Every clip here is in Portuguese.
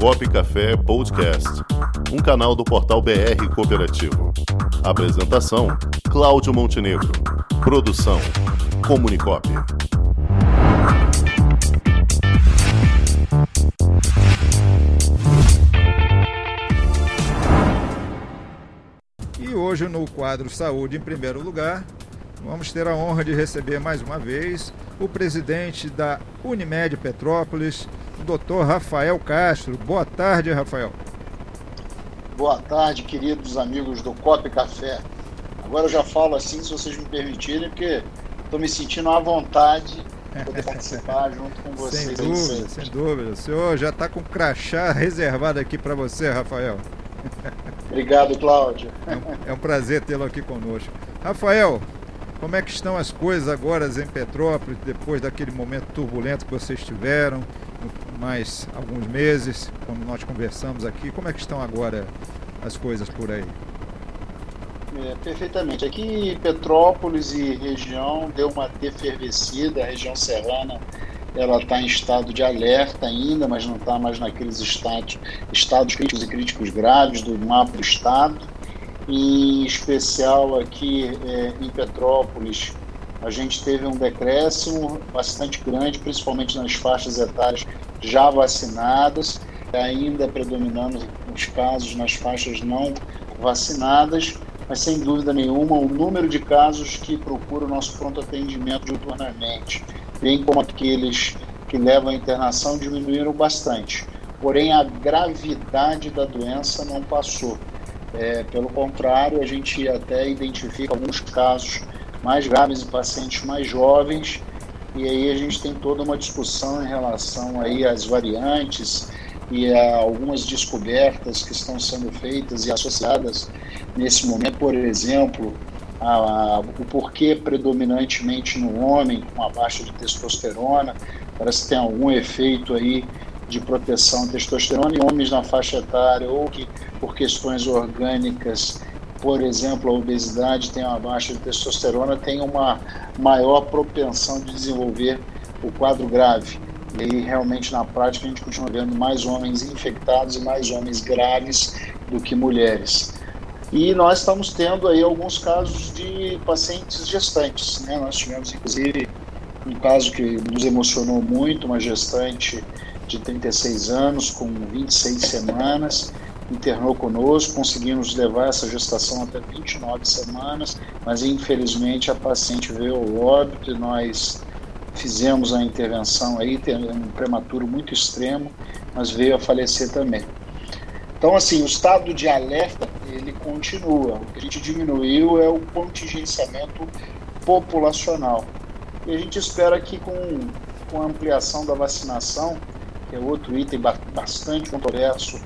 Comunicop Café Podcast, um canal do portal BR Cooperativo. Apresentação: Cláudio Montenegro. Produção: Comunicop. E hoje, no quadro Saúde em Primeiro Lugar, vamos ter a honra de receber mais uma vez o presidente da Unimed Petrópolis, doutor Rafael Castro. Boa tarde, Rafael. Boa tarde, queridos amigos do Cop Café. Agora eu já falo assim, se vocês me permitirem, porque estou me sentindo à vontade de poder participar junto com vocês. Sem dúvida, sem dúvida. O senhor já está com crachá reservado aqui para você, Rafael. Obrigado, Cláudio. É um, é um prazer tê-lo aqui conosco. Rafael, como é que estão as coisas agora em Petrópolis, depois daquele momento turbulento que vocês tiveram, mais alguns meses, quando nós conversamos aqui, como é que estão agora as coisas por aí? É, perfeitamente. Aqui Petrópolis e região deu uma defervescida, a região serrana ela está em estado de alerta ainda, mas não está mais naqueles estados, estados críticos e críticos graves do mapa do estado. Em especial aqui é, em Petrópolis, a gente teve um decréscimo bastante grande, principalmente nas faixas etárias já vacinadas, ainda predominando os casos nas faixas não vacinadas, mas sem dúvida nenhuma o número de casos que procuram o nosso pronto atendimento diuturnamente, bem como aqueles que levam à internação, diminuíram bastante. Porém, a gravidade da doença não passou. É, pelo contrário, a gente até identifica alguns casos mais graves em pacientes mais jovens, e aí a gente tem toda uma discussão em relação aí às variantes e a algumas descobertas que estão sendo feitas e associadas nesse momento, por exemplo, a, a, o porquê predominantemente no homem com a baixa de testosterona, parece que tem algum efeito aí de proteção à testosterona em homens na faixa etária ou que por questões orgânicas, por exemplo, a obesidade tem uma baixa de testosterona, tem uma maior propensão de desenvolver o quadro grave. E aí, realmente, na prática, a gente continua vendo mais homens infectados e mais homens graves do que mulheres. E nós estamos tendo aí alguns casos de pacientes gestantes. Né? Nós tivemos, inclusive, um caso que nos emocionou muito, uma gestante de 36 anos, com 26 semanas, internou conosco, conseguimos levar essa gestação até 29 semanas, mas infelizmente a paciente veio ao óbito e nós fizemos a intervenção aí, tendo um prematuro muito extremo, mas veio a falecer também. Então, assim, o estado de alerta, ele continua. O que a gente diminuiu é o contingenciamento populacional. E a gente espera que com, com a ampliação da vacinação, que é outro item bastante controverso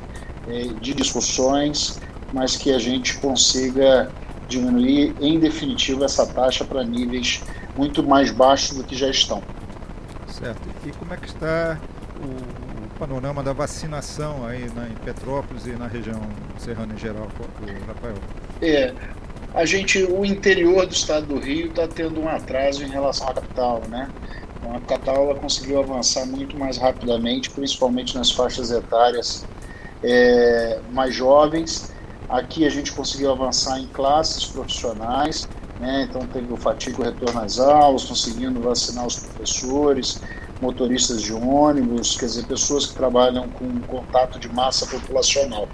de discussões, mas que a gente consiga diminuir, em definitivo, essa taxa para níveis muito mais baixos do que já estão. Certo. E como é que está o panorama da vacinação aí na, em Petrópolis e na região serrana em geral, Rafael? É, a gente, o interior do estado do Rio está tendo um atraso em relação à capital, né? Então, a capital ela conseguiu avançar muito mais rapidamente, principalmente nas faixas etárias é, mais jovens. Aqui a gente conseguiu avançar em classes profissionais, né? então teve o fatigo retorno às aulas, conseguindo vacinar os professores, motoristas de ônibus, quer dizer, pessoas que trabalham com contato de massa populacional.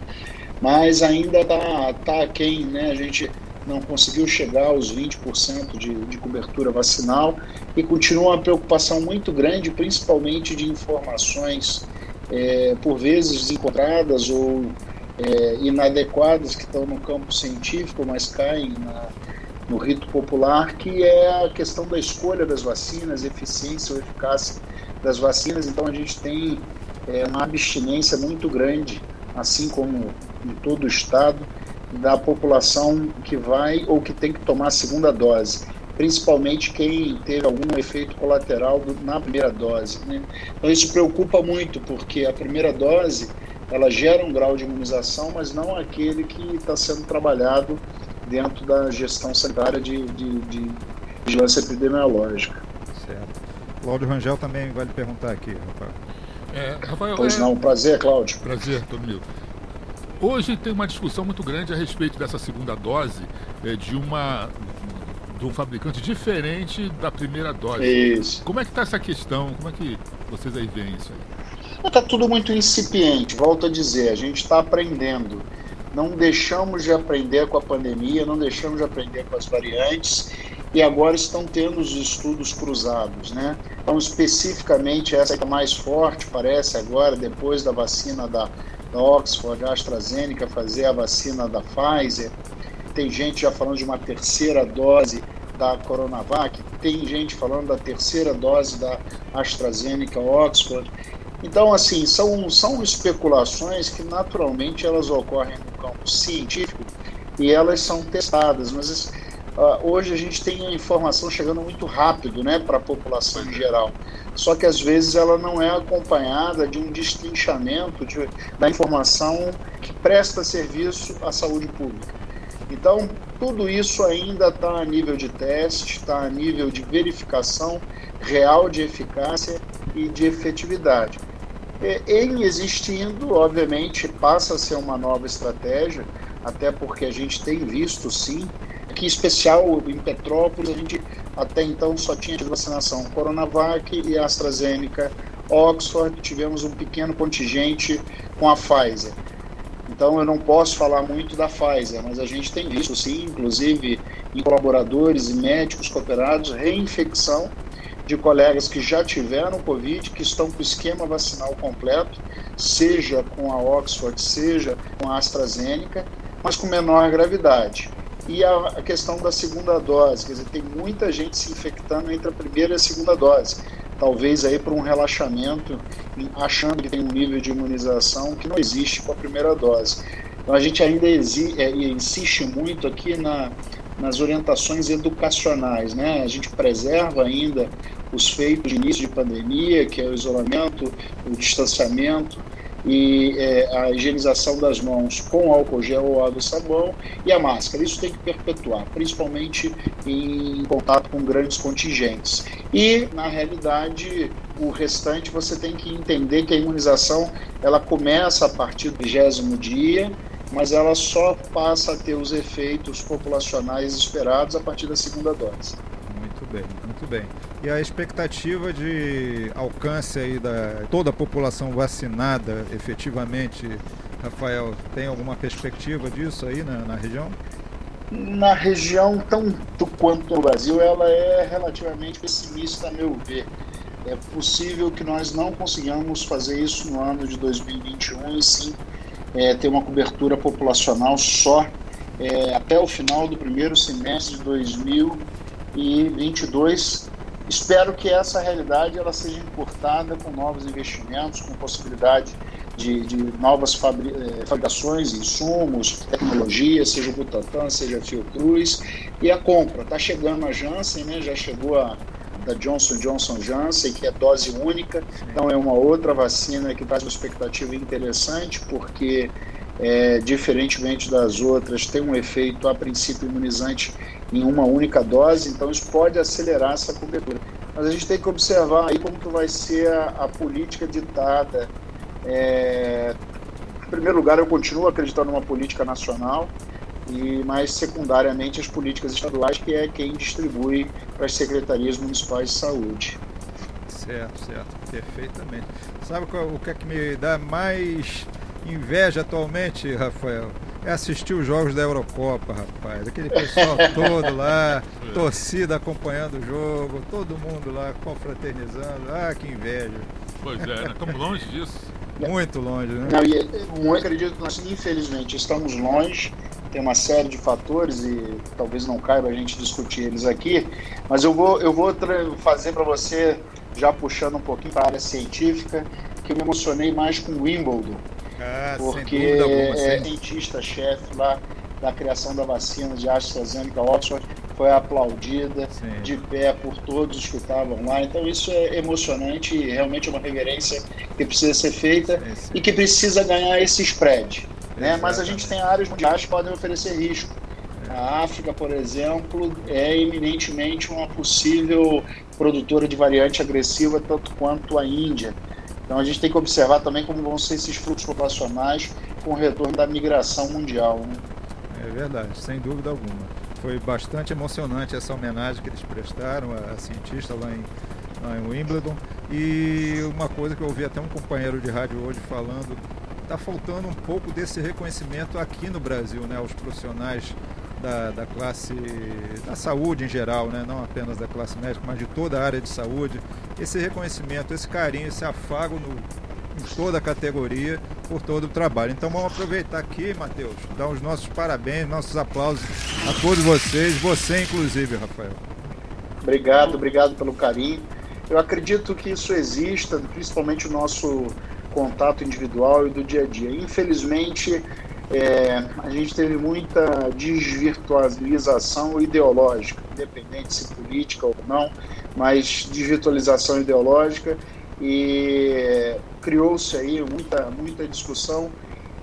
Mas ainda está tá aquém, né? a gente não conseguiu chegar aos 20% de, de cobertura vacinal e continua uma preocupação muito grande, principalmente de informações é, por vezes desencontradas ou é, inadequadas que estão no campo científico, mas caem na, no rito popular, que é a questão da escolha das vacinas, eficiência ou eficácia das vacinas. Então a gente tem é, uma abstinência muito grande, assim como em todo o estado, da população que vai ou que tem que tomar a segunda dose principalmente quem teve algum efeito colateral do, na primeira dose. Né? Então isso preocupa muito, porque a primeira dose ela gera um grau de imunização, mas não aquele que está sendo trabalhado dentro da gestão sanitária de, de, de vigilância epidemiológica. Certo. Cláudio Rangel também vai lhe perguntar aqui, Rafael. É, Rafael, pois é... não, prazer, Cláudio. Prazer, todo meu. Hoje tem uma discussão muito grande a respeito dessa segunda dose é, de uma de um fabricante diferente da primeira dose. Isso. Como é que está essa questão? Como é que vocês aí veem isso aí? Está tudo muito incipiente, volto a dizer, a gente está aprendendo. Não deixamos de aprender com a pandemia, não deixamos de aprender com as variantes e agora estão tendo os estudos cruzados, né? Então, especificamente, essa é a mais forte, parece agora, depois da vacina da, da Oxford, da AstraZeneca, fazer a vacina da Pfizer. Tem gente já falando de uma terceira dose da Coronavac, tem gente falando da terceira dose da AstraZeneca Oxford. Então, assim, são, são especulações que naturalmente elas ocorrem no campo científico e elas são testadas, mas Uh, hoje a gente tem a informação chegando muito rápido né, para a população em geral. Só que às vezes ela não é acompanhada de um destrinchamento de, da informação que presta serviço à saúde pública. Então, tudo isso ainda está a nível de teste, está a nível de verificação real de eficácia e de efetividade. Ele existindo, obviamente, passa a ser uma nova estratégia, até porque a gente tem visto, sim, que em especial em Petrópolis, a gente até então só tinha de vacinação Coronavac e AstraZeneca. Oxford, tivemos um pequeno contingente com a Pfizer. Então eu não posso falar muito da Pfizer, mas a gente tem visto sim, inclusive em colaboradores e médicos cooperados, reinfecção de colegas que já tiveram Covid, que estão com o esquema vacinal completo, seja com a Oxford, seja com a AstraZeneca, mas com menor gravidade. E a, questão da segunda dose, quer dizer, tem muita gente se infectando entre a primeira e a segunda dose. Talvez aí por um relaxamento, achando que tem um nível de imunização que não existe com a primeira dose. Então a gente ainda é, insiste muito aqui na, nas orientações educacionais, né? A gente preserva ainda os feitos de início de pandemia, que é o isolamento, o distanciamento, e é, a higienização das mãos com álcool gel ou água e sabão e a máscara. Isso tem que perpetuar, principalmente em contato com grandes contingentes. E, na realidade, o restante você tem que entender que a imunização ela começa a partir do vigésimo dia, mas ela só passa a ter os efeitos populacionais esperados a partir da segunda dose. Muito bem, muito bem. E a expectativa de alcance aí da toda a população vacinada efetivamente, Rafael, tem alguma perspectiva disso aí na, na região? Na região, tanto quanto no Brasil, ela é relativamente pessimista, a meu ver. É possível que nós não consigamos fazer isso no ano de 2021 e sim é, ter uma cobertura populacional só é, até o final do primeiro semestre de 2022 Espero que essa realidade ela seja encurtada com novos investimentos, com possibilidade de, de novas fabri eh, fabricações, insumos, tecnologia, seja o Butantan, seja a Fiocruz, e a compra. Está chegando a Janssen, né? já chegou a da Johnson Johnson Janssen, que é dose única, então é uma outra vacina que traz uma expectativa interessante, porque é, diferentemente das outras, tem um efeito a princípio imunizante em uma única dose, então isso pode acelerar essa cobertura. Mas a gente tem que observar aí como que vai ser a, a política ditada. É, em primeiro lugar, eu continuo acreditando numa política nacional, e mais secundariamente as políticas estaduais, que é quem distribui para as secretarias municipais de saúde. Certo, certo, perfeitamente. Sabe qual, o que é que me dá mais inveja atualmente, Rafael? é assistir os jogos da Eurocopa, rapaz. Aquele pessoal todo lá, torcida acompanhando o jogo, todo mundo lá confraternizando. Ah, que inveja. Pois é, né? estamos longe disso. Muito longe, né? Não, e eu acredito que nós, infelizmente, estamos longe. Tem uma série de fatores e talvez não caiba a gente discutir eles aqui, mas eu vou, eu vou fazer para você, já puxando um pouquinho para a área científica, que eu me emocionei mais com Wimbledon porque é cientista-chefe lá da criação da vacina de AstraZeneca Oxford foi aplaudida sim. de pé por todos que estavam lá. Então isso é emocionante e realmente é uma reverência que precisa ser feita sim, sim. e que precisa ganhar esse spread. Né? Mas a gente tem áreas mundiais que podem oferecer risco. A África, por exemplo, é eminentemente uma possível produtora de variante agressiva, tanto quanto a Índia. Então a gente tem que observar também como vão ser esses fluxos populacionais com o retorno da migração mundial. Né? É verdade, sem dúvida alguma. Foi bastante emocionante essa homenagem que eles prestaram a, cientista lá em, lá em Wimbledon. E uma coisa que eu ouvi até um companheiro de rádio hoje falando, está faltando um pouco desse reconhecimento aqui no Brasil, né, aos profissionais da, da, classe da saúde em geral, né? não apenas da classe médica, mas de toda a área de saúde. Esse reconhecimento, esse carinho, esse afago no, em toda a categoria por todo o trabalho. Então vamos aproveitar aqui, Matheus, dar os nossos parabéns, nossos aplausos a todos vocês, você inclusive, Rafael. Obrigado, obrigado pelo carinho. Eu acredito que isso exista, principalmente o nosso contato individual e do dia a dia. Infelizmente, é, a gente teve muita desvirtualização ideológica, independente se política ou não, mas desvirtualização ideológica e criou-se aí muita, muita discussão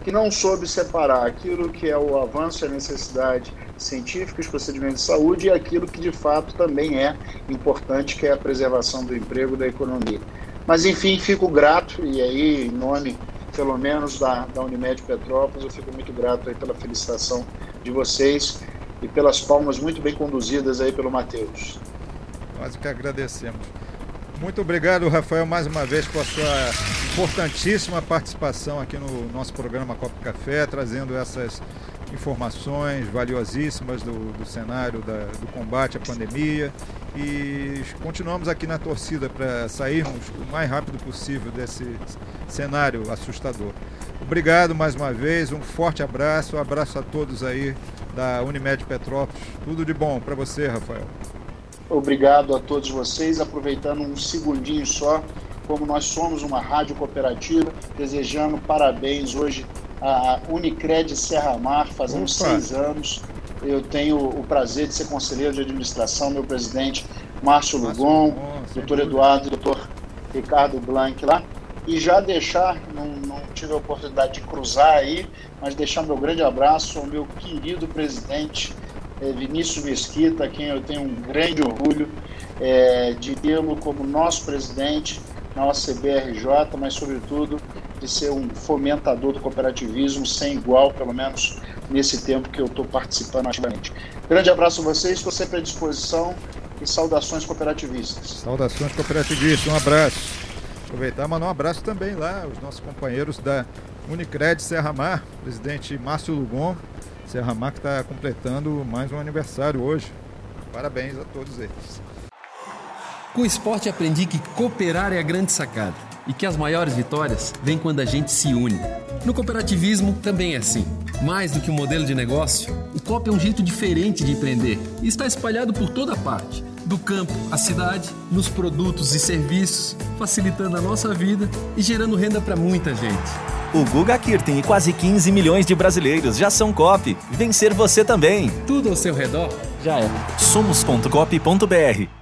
que não soube separar aquilo que é o avanço e a necessidade científica, os procedimentos de saúde e aquilo que de fato também é importante, que é a preservação do emprego da economia. Mas enfim, fico grato e aí, em nome pelo menos da, da Unimed Petrópolis. Eu fico muito grato aí pela felicitação de vocês e pelas palmas muito bem conduzidas aí pelo Matheus. Nós que agradecemos. Muito obrigado, Rafael, mais uma vez por sua importantíssima participação aqui no nosso programa Copa Café, trazendo essas informações valiosíssimas do, do cenário da, do combate à pandemia e continuamos aqui na torcida para sairmos o mais rápido possível desse cenário assustador. Obrigado mais uma vez, um forte abraço, um abraço a todos aí da Unimed Petrópolis. Tudo de bom para você, Rafael. Obrigado a todos vocês. Aproveitando um segundinho só, como nós somos uma rádio cooperativa, desejando parabéns hoje à Unicred Serra Mar, fazendo Opa. seis anos. Eu tenho o prazer de ser conselheiro de administração, meu presidente Márcio Lugon, doutor Eduardo e doutor Ricardo Blanc lá. E já deixar, não, não tive a oportunidade de cruzar aí, mas deixar meu grande abraço ao meu querido presidente é, Vinícius Mesquita, a quem eu tenho um grande orgulho é, de tê-lo como nosso presidente na OCBRJ, mas sobretudo de ser um fomentador do cooperativismo sem igual, pelo menos nesse tempo que eu estou participando ativamente. Grande abraço a vocês, estou sempre à disposição e saudações cooperativistas. Saudações cooperativistas, um abraço. Aproveitar e mandar um abraço também lá aos nossos companheiros da Unicred Serra Mar, presidente Márcio Lugon, Serra Mar que está completando mais um aniversário hoje. Parabéns a todos eles. Com o esporte aprendi que cooperar é a grande sacada e que as maiores vitórias vêm quando a gente se une. No cooperativismo também é assim. Mais do que um modelo de negócio, o COP é um jeito diferente de empreender e está espalhado por toda parte do campo à cidade, nos produtos e serviços, facilitando a nossa vida e gerando renda para muita gente. O Guga Kirten e quase 15 milhões de brasileiros já são COP. Vencer você também. Tudo ao seu redor já é. Somos.cop.br